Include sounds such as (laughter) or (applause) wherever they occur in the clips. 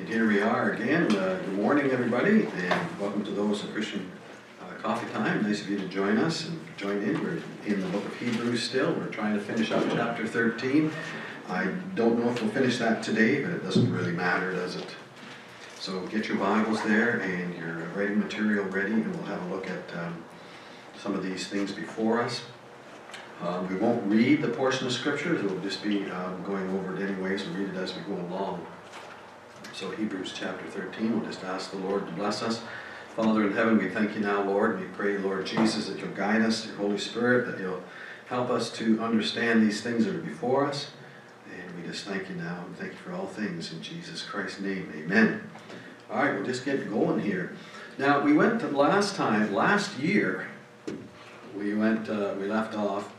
And here we are again. Uh, good morning, everybody, and welcome to those at Christian uh, Coffee Time. Nice of you to join us and join in. We're in the book of Hebrews still. We're trying to finish up chapter 13. I don't know if we'll finish that today, but it doesn't really matter, does it? So get your Bibles there and your writing material ready, and we'll have a look at um, some of these things before us. Um, we won't read the portion of Scripture, it will just be um, going over it anyways, we'll read it as we go along. So Hebrews chapter 13, we'll just ask the Lord to bless us. Father in heaven, we thank you now, Lord. and We pray, Lord Jesus, that you'll guide us, your Holy Spirit, that you'll help us to understand these things that are before us. And we just thank you now and thank you for all things in Jesus Christ's name. Amen. All right, we'll just get going here. Now, we went last time, last year, we went, uh, we left off,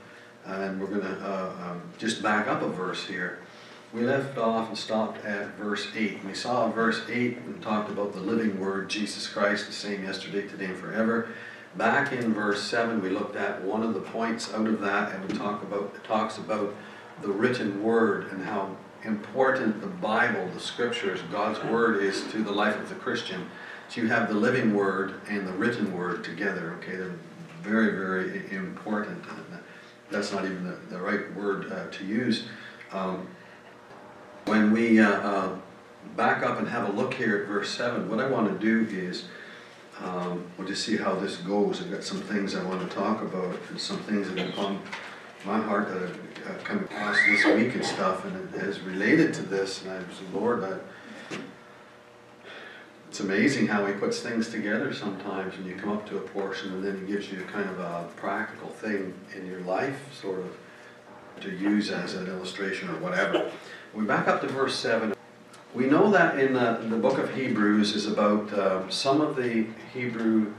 and we're going to uh, um, just back up a verse here. We left off and stopped at verse 8. We saw verse 8 and talked about the living word, Jesus Christ, the same yesterday, today, and forever. Back in verse 7, we looked at one of the points out of that, and we talk about, it talks about the written word and how important the Bible, the scriptures, God's word is to the life of the Christian. So you have the living word and the written word together, okay? They're very, very important. That's not even the, the right word uh, to use. Um, when we uh, uh, back up and have a look here at verse 7, what I want to do is um, we'll just see how this goes. I've got some things I want to talk about and some things that have come my heart that have uh, come across this week and stuff, and it is related to this. And I was, Lord, I, it's amazing how He puts things together sometimes, and you come up to a portion, and then He gives you kind of a practical thing in your life, sort of, to use as an illustration or whatever. We back up to verse 7. We know that in the, the book of Hebrews is about uh, some of the Hebrew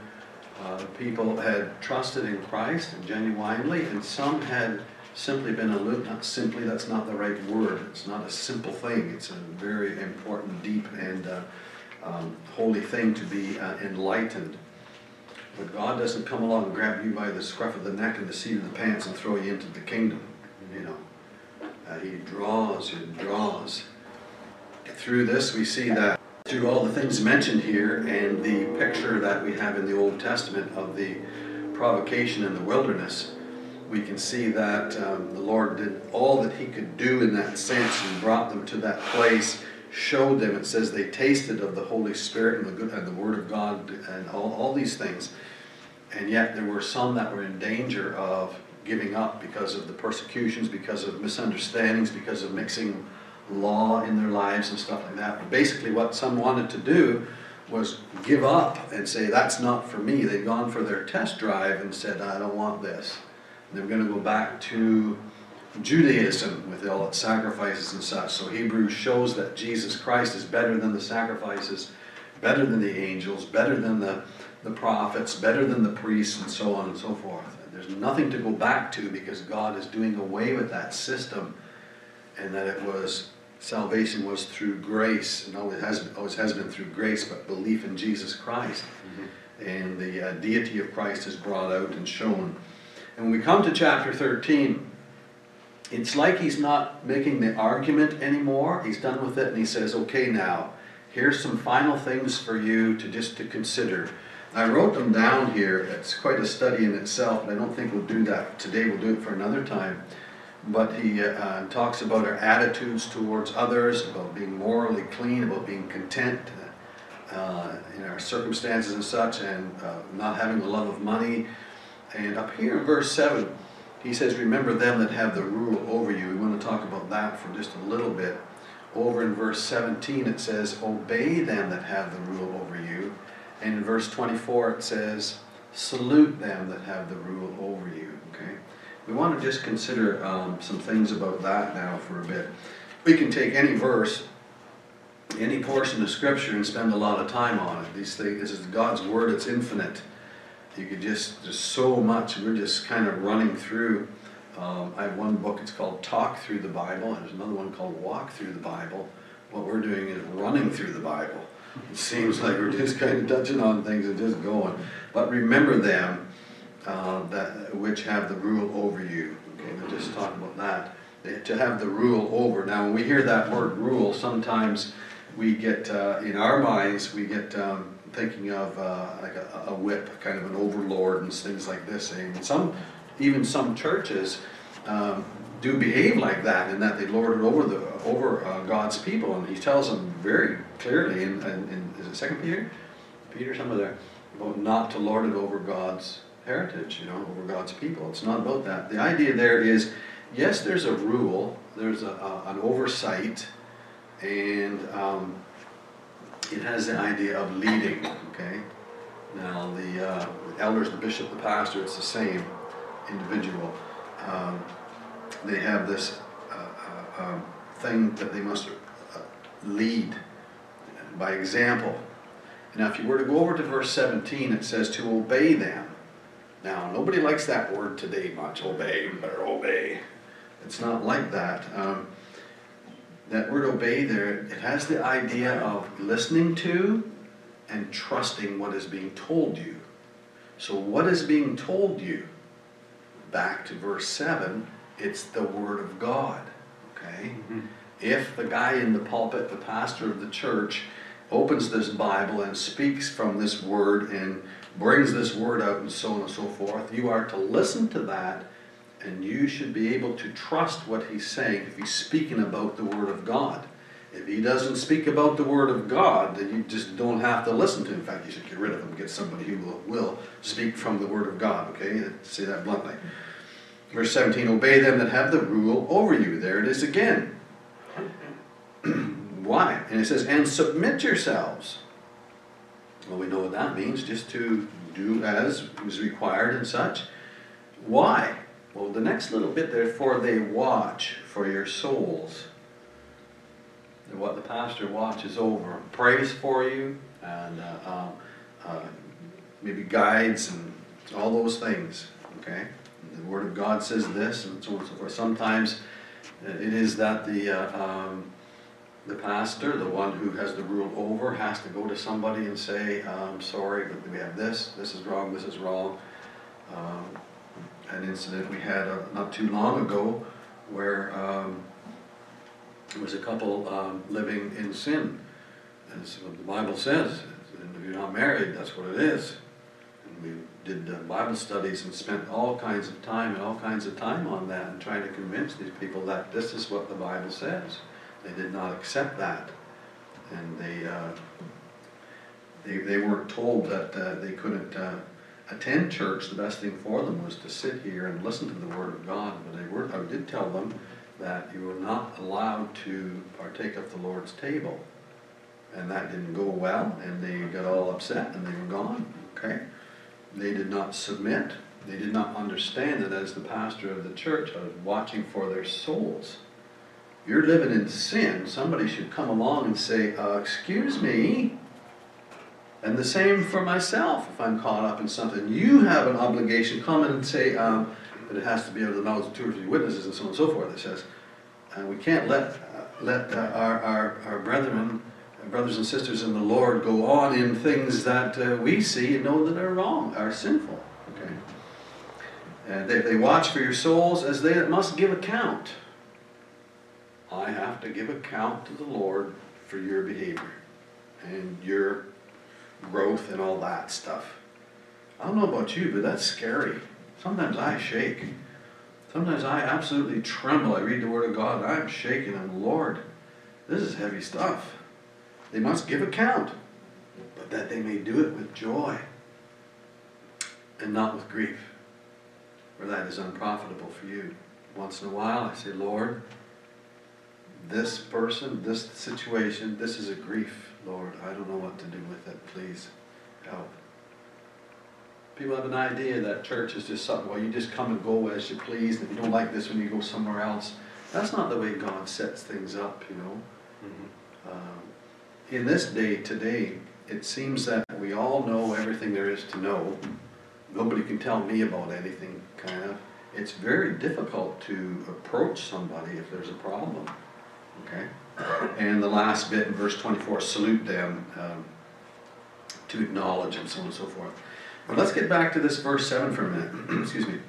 uh, people had trusted in Christ genuinely, and some had simply been a little, not simply, that's not the right word. It's not a simple thing. It's a very important, deep, and uh, um, holy thing to be uh, enlightened. But God doesn't come along and grab you by the scruff of the neck and the seat of the pants and throw you into the kingdom. You know, uh, He draws and draws. Through this, we see that through all the things mentioned here and the picture that we have in the Old Testament of the provocation in the wilderness, we can see that um, the Lord did all that He could do in that sense and brought them to that place showed them, it says they tasted of the Holy Spirit and the, good, and the Word of God and all, all these things. And yet there were some that were in danger of giving up because of the persecutions, because of misunderstandings, because of mixing law in their lives and stuff like that. But basically, what some wanted to do was give up and say, That's not for me. They'd gone for their test drive and said, I don't want this. And they're going to go back to Judaism with all its sacrifices and such. So Hebrews shows that Jesus Christ is better than the sacrifices, better than the angels, better than the, the prophets, better than the priests, and so on and so forth. There's nothing to go back to because God is doing away with that system and that it was salvation was through grace and always has, always has been through grace, but belief in Jesus Christ. Mm-hmm. And the uh, deity of Christ is brought out and shown. And when we come to chapter 13, it's like he's not making the argument anymore. He's done with it and he says, okay, now, here's some final things for you to just to consider. I wrote them down here. It's quite a study in itself, but I don't think we'll do that today. We'll do it for another time. But he uh, talks about our attitudes towards others, about being morally clean, about being content uh, in our circumstances and such, and uh, not having the love of money. And up here in verse 7, he says, Remember them that have the rule over you. We want to talk about that for just a little bit. Over in verse 17, it says, Obey them that have the rule. And in verse 24, it says, Salute them that have the rule over you. Okay? We want to just consider um, some things about that now for a bit. We can take any verse, any portion of Scripture, and spend a lot of time on it. These things, this is God's Word, it's infinite you could just there's so much we're just kind of running through um, i have one book it's called talk through the bible and there's another one called walk through the bible what we're doing is running through the bible it seems like we're just kind of touching on things and just going. But remember them uh, that which have the rule over you. Okay we're just talking about that. To have the rule over. Now when we hear that word rule sometimes we get, uh, in our minds, we get um, thinking of uh, like a, a whip, kind of an overlord and things like this. And some, even some churches um, do behave like that in that they lord it over the over uh, God's people. And he tells them very clearly in, in, in is it Second Peter, Peter somewhere there, about not to lord it over God's heritage, you know, over God's people. It's not about that. The idea there is, yes, there's a rule, there's a, a an oversight and um, it has the idea of leading, okay? Now, the uh, elders, the bishop, the pastor, it's the same individual. Um, they have this uh, uh, um, thing that they must uh, lead by example. Now, if you were to go over to verse 17, it says to obey them. Now, nobody likes that word today much, obey, better obey. It's not like that. Um, that word obey there, it has the idea of listening to and trusting what is being told you. So, what is being told you? Back to verse 7, it's the Word of God. Okay? Mm-hmm. If the guy in the pulpit, the pastor of the church, opens this Bible and speaks from this Word and brings this Word out and so on and so forth, you are to listen to that and you should be able to trust what he's saying if he's speaking about the Word of God. If he doesn't speak about the Word of God, then you just don't have to listen to him. In fact, you should get rid of him, get somebody who will, will speak from the Word of God, okay? Say that bluntly. Verse 17 Obey them that have the rule over you. There it is again. (clears throat) Why? And it says, And submit yourselves. Well, we know what that means, just to do as is required and such. Why? Well, the next little bit there, for they watch for your souls. And what the pastor watches over, prays for you, and uh, uh, uh, maybe guides and all those things. Okay, the Word of God says this, and so on and so forth. Sometimes it is that the uh, um, the pastor, the one who has the rule over, has to go to somebody and say, "I'm sorry, but we have this. This is wrong. This is wrong." Um, an incident we had uh, not too long ago where um, there was a couple um, living in sin. As what the Bible says, and if you're not married, that's what it is. And we did uh, Bible studies and spent all kinds of time and all kinds of time on that and trying to convince these people that this is what the Bible says. They did not accept that. And they, uh, they, they weren't told that uh, they couldn't uh, attend church, the best thing for them was to sit here and listen to the Word of God. But they were, I did tell them that you were not allowed to partake of the Lord's table. And that didn't go well, and they got all upset and they were gone. Okay? They did not submit. They did not understand that as the pastor of the church, I was watching for their souls. You're living in sin, somebody should come along and say, uh, Excuse me, and the same for myself if I'm caught up in something. You have an obligation. Come and say um, that it has to be out of the mouths of two or three witnesses and so on and so forth. It says, and we can't let, uh, let uh, our, our, our brethren, brothers and sisters in the Lord go on in things that uh, we see and know that are wrong, are sinful. Okay? And they, they watch for your souls as they that must give account. I have to give account to the Lord for your behavior and your growth and all that stuff. I don't know about you, but that's scary. Sometimes I shake. Sometimes I absolutely tremble. I read the Word of God and I'm shaking. I'm, Lord, this is heavy stuff. They must give account, but that they may do it with joy and not with grief, for that is unprofitable for you. Once in a while, I say, Lord, this person, this situation, this is a grief Lord, I don't know what to do with it. Please help. People have an idea that church is just something, well, you just come and go as you please. If you don't like this when you go somewhere else. That's not the way God sets things up, you know. Mm-hmm. Um, in this day, today, it seems that we all know everything there is to know. Nobody can tell me about anything, kind of. It's very difficult to approach somebody if there's a problem. Okay? And the last bit in verse 24, salute them um, to acknowledge and so on and so forth. But let's get back to this verse 7 for a minute. (clears throat) Excuse me.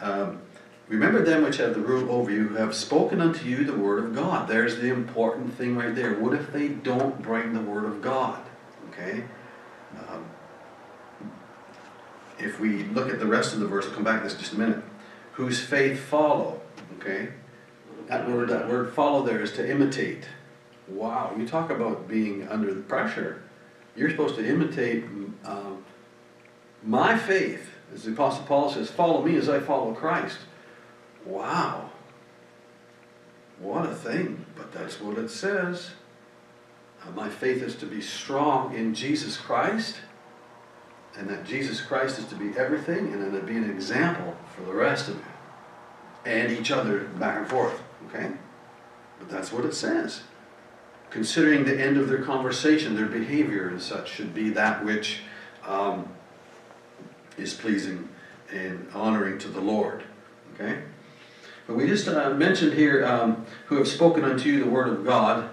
Um, Remember them which have the rule over you, who have spoken unto you the word of God. There's the important thing right there. What if they don't bring the word of God? Okay? Um, if we look at the rest of the verse, I'll come back to this just a minute. Whose faith follow. Okay? That word, that word follow there is to imitate. Wow, you talk about being under the pressure. You're supposed to imitate um, my faith. As the Apostle Paul says, follow me as I follow Christ. Wow. What a thing. But that's what it says. Uh, my faith is to be strong in Jesus Christ, and that Jesus Christ is to be everything, and then to be an example for the rest of you, and each other back and forth. Okay? But that's what it says. Considering the end of their conversation, their behavior and such should be that which um, is pleasing and honoring to the Lord. Okay? But we just uh, mentioned here um, who have spoken unto you the word of God.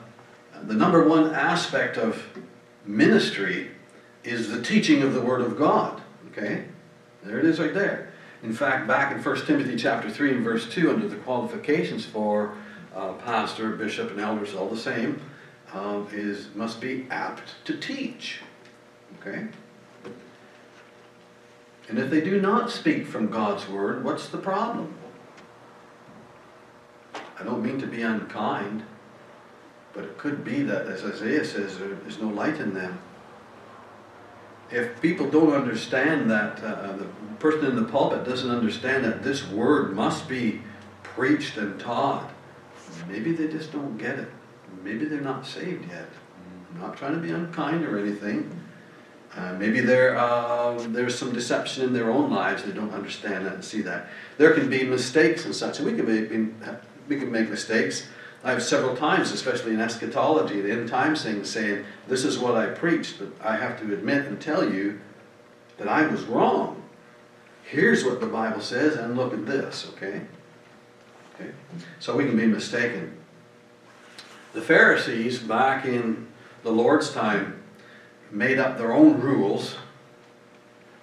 The number one aspect of ministry is the teaching of the word of God. Okay? There it is right there. In fact, back in 1 Timothy chapter 3 and verse 2, under the qualifications for uh, pastor, bishop, and elders, all the same, um, is must be apt to teach. Okay? And if they do not speak from God's word, what's the problem? I don't mean to be unkind, but it could be that, as Isaiah says, there's no light in them. If people don't understand that, uh, the person in the pulpit doesn't understand that this word must be preached and taught, maybe they just don't get it. Maybe they're not saved yet. I'm not trying to be unkind or anything. Uh, maybe there, uh, there's some deception in their own lives. They don't understand that and see that. There can be mistakes and such, and we can, be, we can make mistakes. I have several times, especially in eschatology, the end times thing, saying, This is what I preached, but I have to admit and tell you that I was wrong. Here's what the Bible says, and look at this, okay? Okay? So we can be mistaken. The Pharisees, back in the Lord's time, made up their own rules,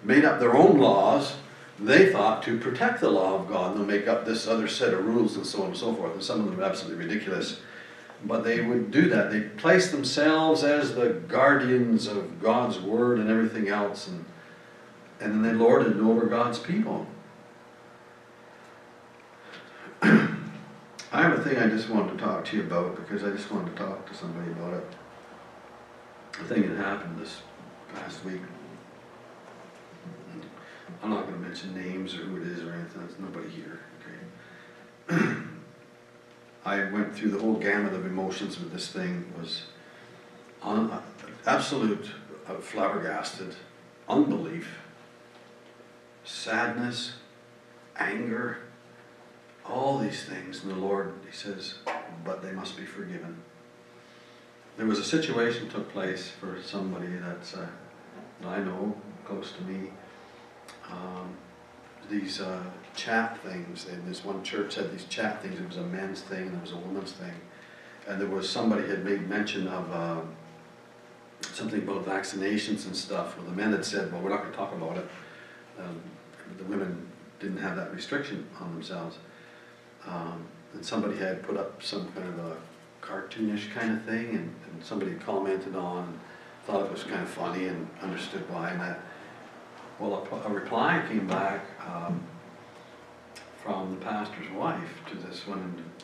made up their own laws, they thought to protect the law of God. They'll make up this other set of rules and so on and so forth. And some of them are absolutely ridiculous. But they would do that. They place themselves as the guardians of God's word and everything else. And, and then they lorded it over God's people. (clears throat) I have a thing I just wanted to talk to you about because I just wanted to talk to somebody about it. A thing that happened this past week. I'm not going to mention names or who it is or anything. There's nobody here. Okay. I went through the whole gamut of emotions with this thing. Was on absolute uh, flabbergasted, unbelief, sadness, anger, all these things. And the Lord, He says, but they must be forgiven. There was a situation took place for somebody that's uh, that I know close to me um, these uh, chat things. And this one church had these chat things. It was a men's thing and it was a woman's thing. And there was somebody had made mention of uh, something about vaccinations and stuff. Well, the men had said, well, we're not going to talk about it. Um, the women didn't have that restriction on themselves. Um, and somebody had put up some kind of a cartoonish kind of thing, and, and somebody commented on, thought it was kind of funny, and understood why. And that well, a, a reply came back um, from the pastor's wife to this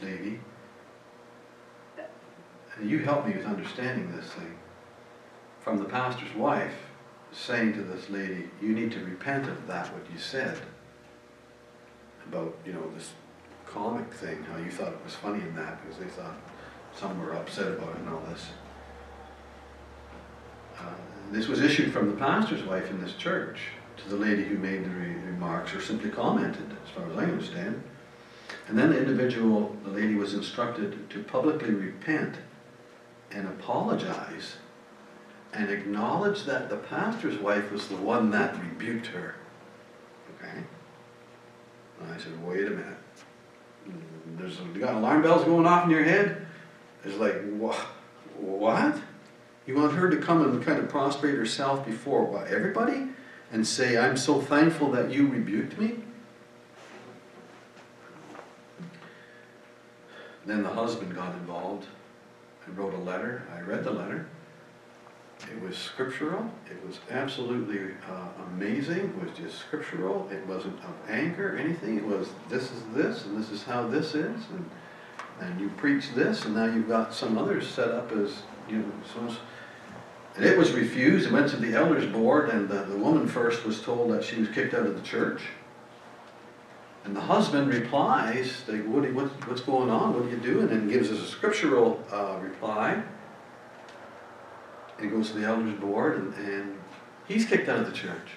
lady. And you helped me with understanding this thing. From the pastor's wife saying to this lady, you need to repent of that, what you said about, you know, this comic thing, how you thought it was funny in that because they thought some were upset about it and all this. Uh, this was issued from the pastor's wife in this church the lady who made the re remarks or simply commented, as far as I understand. And then the individual, the lady was instructed to publicly repent and apologize and acknowledge that the pastor's wife was the one that rebuked her. Okay? And I said, wait a minute. There's you got alarm bells going off in your head? It's like, what? What? You want her to come and kind of prostrate herself before what? Everybody? And say, I'm so thankful that you rebuked me? Then the husband got involved and wrote a letter. I read the letter. It was scriptural. It was absolutely uh, amazing. It was just scriptural. It wasn't of anger, anything. It was this is this, and this is how this is, and and you preach this, and now you've got some others set up as you know. So, and it was refused. It went to the elders board, and the, the woman first was told that she was kicked out of the church. And the husband replies, like, what, what, what's going on? What are you doing? And gives us a scriptural uh, reply. And he goes to the elders board, and, and he's kicked out of the church.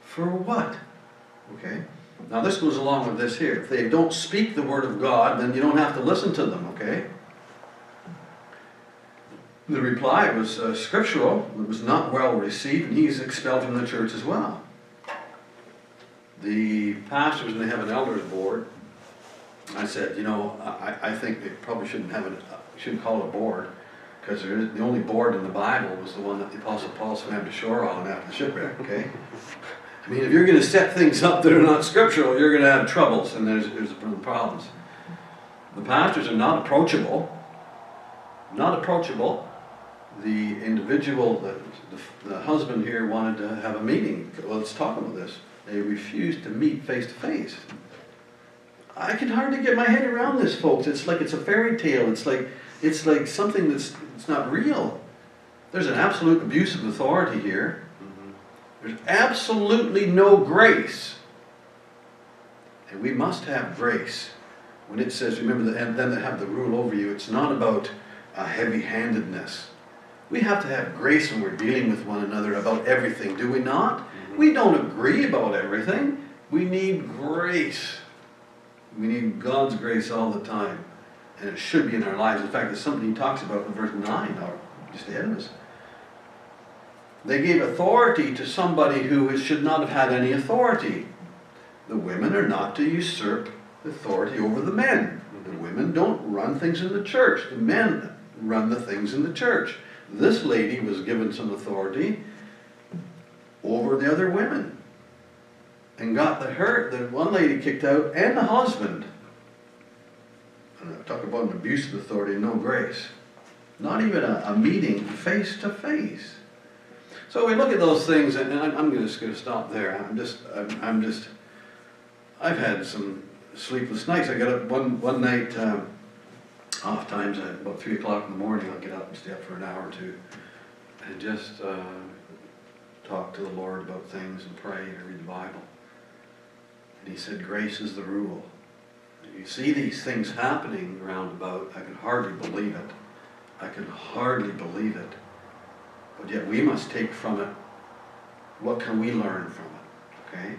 For what? Okay. Now this goes along with this here. If they don't speak the word of God, then you don't have to listen to them, okay? The reply was uh, scriptural, it was not well received, and he's expelled from the church as well. The pastors, and they have an elders board, I said, you know, I, I think they probably shouldn't have it, shouldn't call it a board, because the only board in the Bible was the one that the Apostle Paul swam to shore on after the shipwreck, okay? I mean, if you're going to set things up that are not scriptural, you're going to have troubles, and there's, there's problems. The pastors are not approachable, not approachable. The individual, the, the, the husband here wanted to have a meeting. Let's talk about this. They refused to meet face to face. I can hardly get my head around this, folks. It's like it's a fairy tale. It's like it's like something that's it's not real. There's an absolute abuse of authority here. There's absolutely no grace. And we must have grace. When it says, remember, the, and then they have the rule over you, it's not about a heavy handedness. We have to have grace when we're dealing with one another about everything, do we not? Mm-hmm. We don't agree about everything. We need grace. We need God's grace all the time. And it should be in our lives. In fact, it's something he talks about in verse 9, or just ahead of us. They gave authority to somebody who should not have had any authority. The women are not to usurp authority over the men. The women don't run things in the church. The men run the things in the church. This lady was given some authority over the other women and got the hurt, the one lady kicked out and the husband. And talk about an abuse of authority, no grace. Not even a, a meeting face to face. So we look at those things, and I'm, I'm just going to stop there. I'm just, I'm, I'm, just, I've had some sleepless nights. I got up one one night. Um, off times at about three o'clock in the morning. I'll get up and stay up for an hour or two, and just uh, talk to the Lord about things and pray and read the Bible. And He said, "Grace is the rule." You see these things happening around about. I can hardly believe it. I can hardly believe it. But yet we must take from it, what can we learn from it? Okay?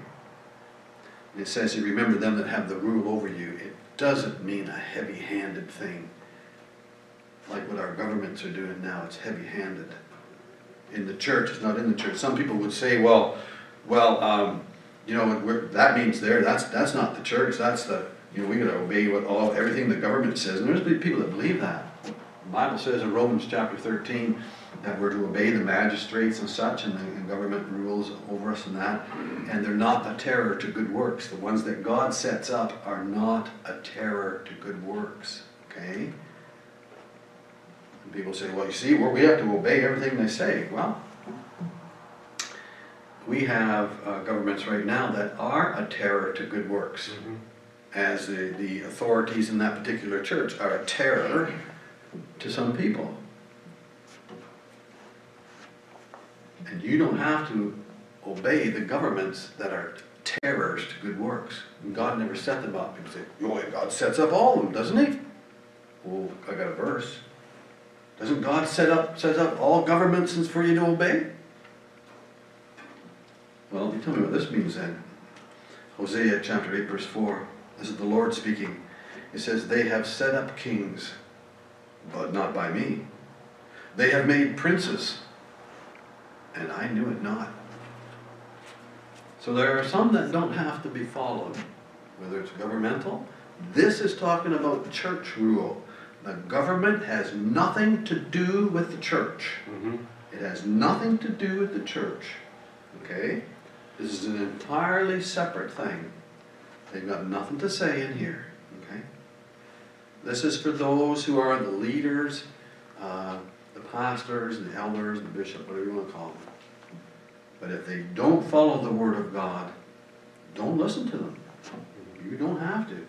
And it says, you remember them that have the rule over you. It doesn't mean a heavy handed thing like what our governments are doing now. It's heavy handed. In the church, it's not in the church. Some people would say, well, well, um, you know, that means there, that's, that's not the church, that's the, you know, we got to obey what all, everything the government says. And there's people that believe that. The Bible says in Romans chapter 13, that we're to obey the magistrates and such, and the and government rules over us and that. And they're not a terror to good works. The ones that God sets up are not a terror to good works. Okay? People say, well, you see, we have to obey everything they say. Well, we have uh, governments right now that are a terror to good works. Mm-hmm. As the, the authorities in that particular church are a terror to some people. And you don't have to obey the governments that are terrors to good works. And God never set them up. People say, oh, God sets up all of them, doesn't he? Well, I got a verse. Doesn't God set up set up all governments for you to obey? Well, you tell me what this means then. Hosea chapter 8, verse 4. This is the Lord speaking. It says, They have set up kings, but not by me. They have made princes, and I knew it not. So there are some that don't have to be followed, whether it's governmental. This is talking about church rule. The government has nothing to do with the church. Mm-hmm. It has nothing to do with the church. Okay? This is an entirely separate thing. They've got nothing to say in here. Okay? This is for those who are the leaders, uh, the pastors, the elders, the bishop, whatever you want to call them. But if they don't follow the word of God, don't listen to them. You don't have to.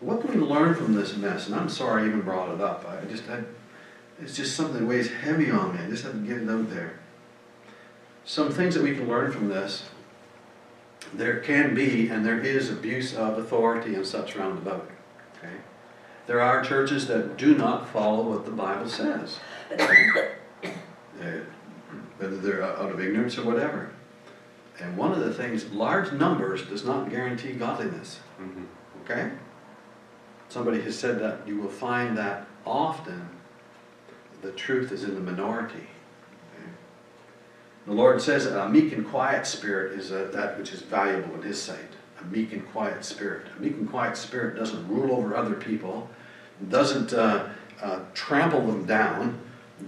What can we learn from this mess? And I'm sorry I even brought it up. I just had, it's just something that weighs heavy on me. I just had to get it out there. Some things that we can learn from this. There can be and there is abuse of authority and such round about. Okay? There are churches that do not follow what the Bible says. (coughs) They're- Whether they're out of ignorance or whatever. And one of the things, large numbers does not guarantee godliness. Mhm. Okay? Somebody has said that you will find that often the truth is in the minority. The Lord says a meek and quiet spirit is uh, that which is valuable in His sight. A meek and quiet spirit. A meek and quiet spirit doesn't rule over other people, doesn't uh, uh, trample them down,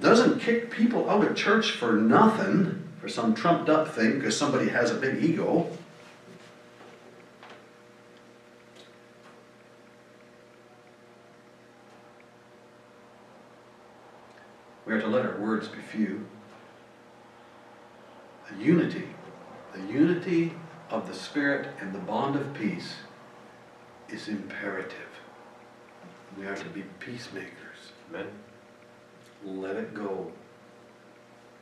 doesn't kick people out of church for nothing, for some trumped up thing because somebody has a big ego. We are to let our words be few. The unity, the unity of the Spirit and the bond of peace is imperative. We are to be peacemakers. Amen. Let it go.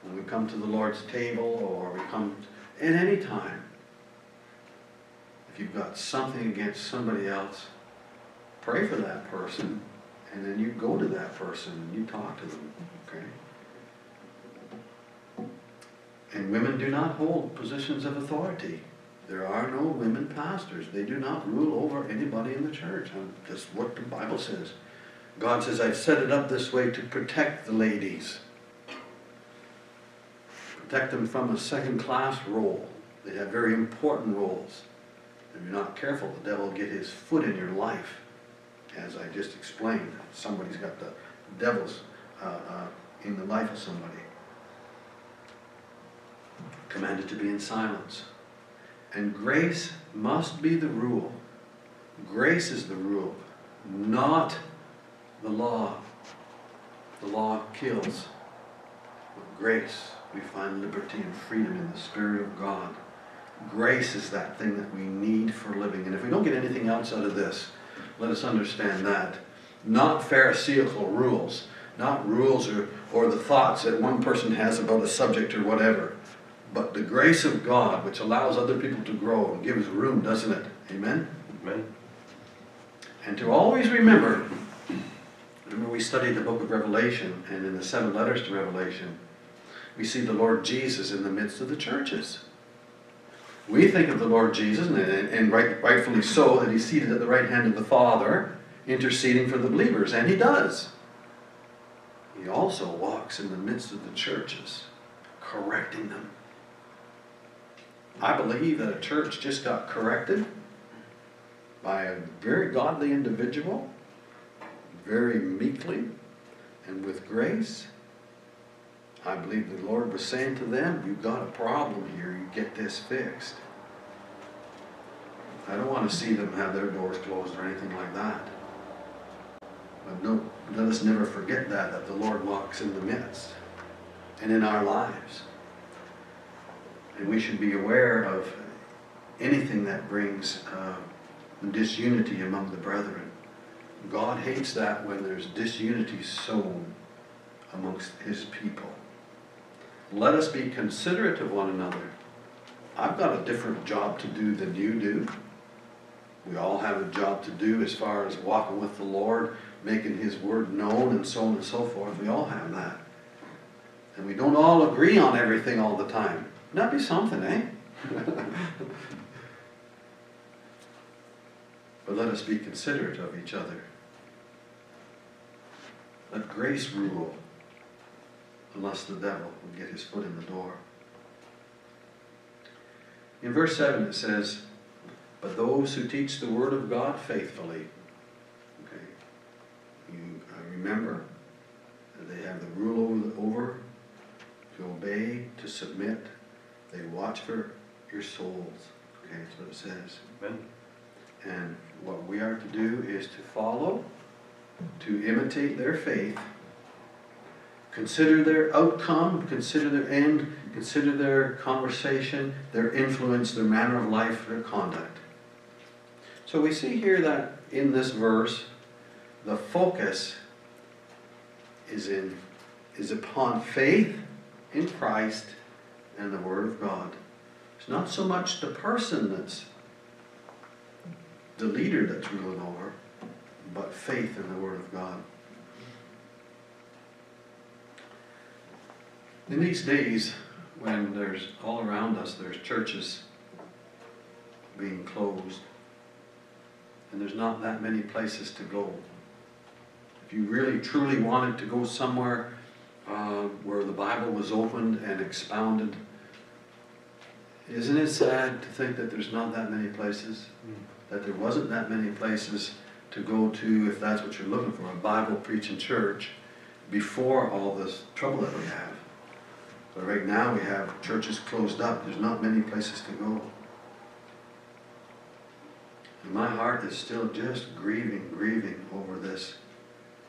When we come to the Lord's table or we come at any time, if you've got something against somebody else, pray for that person and then you go to that person and you talk to them, okay? And women do not hold positions of authority. There are no women pastors. They do not rule over anybody in the church. That's what the Bible says. God says, I've set it up this way to protect the ladies. Protect them from a second class role. They have very important roles. If you're not careful, the devil will get his foot in your life. As I just explained, somebody's got the devil's uh, uh, in the life of somebody. Commanded to be in silence. And grace must be the rule. Grace is the rule, not the law. The law kills. With grace, we find liberty and freedom in the Spirit of God. Grace is that thing that we need for living. And if we don't get anything else out of this, let us understand that. Not Pharisaical rules, not rules or, or the thoughts that one person has about a subject or whatever, but the grace of God, which allows other people to grow and gives room, doesn't it? Amen? Amen. And to always remember, remember we studied the book of Revelation, and in the seven letters to Revelation, we see the Lord Jesus in the midst of the churches. We think of the Lord Jesus, and, and right, rightfully so, that he's seated at the right hand of the Father, interceding for the believers, and he does. He also walks in the midst of the churches, correcting them. I believe that a church just got corrected by a very godly individual, very meekly and with grace. I believe the Lord was saying to them, You've got a problem here, you get this fixed. I don't want to see them have their doors closed or anything like that. But no, let us never forget that, that the Lord walks in the midst and in our lives. And we should be aware of anything that brings uh, disunity among the brethren. God hates that when there's disunity sown amongst his people. Let us be considerate of one another. I've got a different job to do than you do. We all have a job to do as far as walking with the Lord, making his word known, and so on and so forth. We all have that. And we don't all agree on everything all the time. That'd be something, eh? (laughs) but let us be considerate of each other. Let grace rule, unless the devil would get his foot in the door. In verse 7 it says, But those who teach the word of God faithfully, okay, you remember that they have the rule over, over to obey, to submit. They watch for your souls. Okay, that's what it says. Amen. And what we are to do is to follow to imitate their faith, consider their outcome, consider their end, consider their conversation, their influence, their manner of life, their conduct. So we see here that in this verse, the focus is in is upon faith in Christ and the Word of God. It's not so much the person that's the leader that's ruling over, but faith in the Word of God. In these days, when there's all around us, there's churches being closed, and there's not that many places to go. If you really truly wanted to go somewhere uh, where the Bible was opened and expounded, isn't it sad to think that there's not that many places? That there wasn't that many places to go to, if that's what you're looking for, a Bible preaching church, before all this trouble that we have. But right now we have churches closed up, there's not many places to go. And my heart is still just grieving, grieving over this,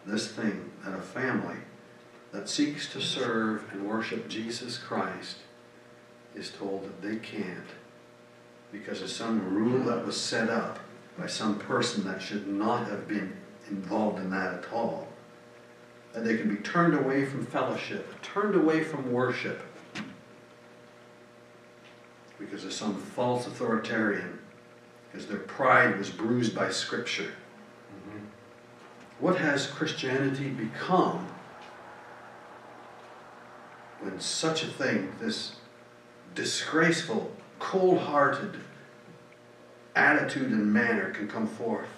this thing that a family that seeks to serve and worship Jesus Christ is told that they can't because of some rule that was set up by some person that should not have been involved in that at all. That they can be turned away from fellowship, turned away from worship because of some false authoritarian, because their pride was bruised by Scripture. Mm-hmm. What has Christianity become when such a thing, this disgraceful, cold hearted attitude and manner can come forth?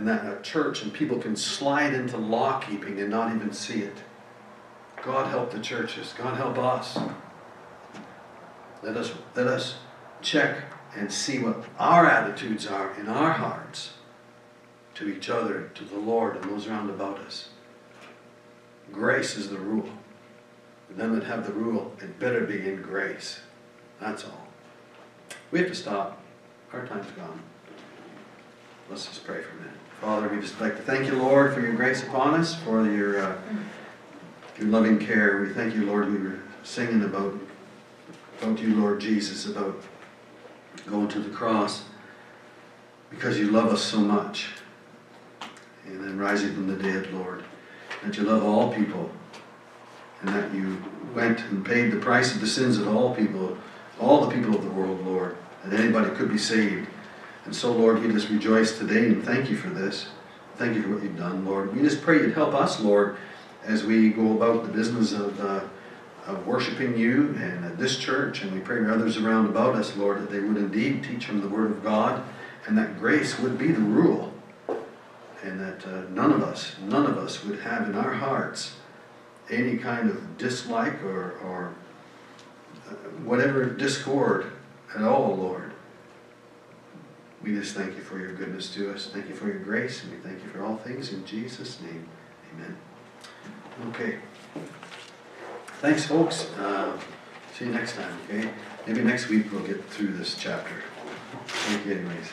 And that a church and people can slide into law keeping and not even see it. God help the churches. God help us. Let us, let us check and see what our attitudes are in our hearts to each other, to the Lord, and those round about us. Grace is the rule. For them that have the rule, it better be in grace. That's all. We have to stop. Our time's gone. Let's just pray for a minute. Father, we just like to thank you, Lord, for your grace upon us, for your, uh, your loving care. We thank you, Lord, we were singing about, about you, Lord Jesus, about going to the cross because you love us so much. And then rising from the dead, Lord. That you love all people. And that you went and paid the price of the sins of all people, all the people of the world, Lord. That anybody could be saved. And so, Lord, we just rejoice today and thank you for this. Thank you for what you've done, Lord. We just pray you'd help us, Lord, as we go about the business of, uh, of worshiping you and this church. And we pray for others around about us, Lord, that they would indeed teach them the Word of God and that grace would be the rule. And that uh, none of us, none of us would have in our hearts any kind of dislike or, or uh, whatever discord at all, Lord. We just thank you for your goodness to us. Thank you for your grace, and we thank you for all things in Jesus' name. Amen. Okay. Thanks, folks. Uh, see you next time, okay? Maybe next week we'll get through this chapter. Thank you, anyways.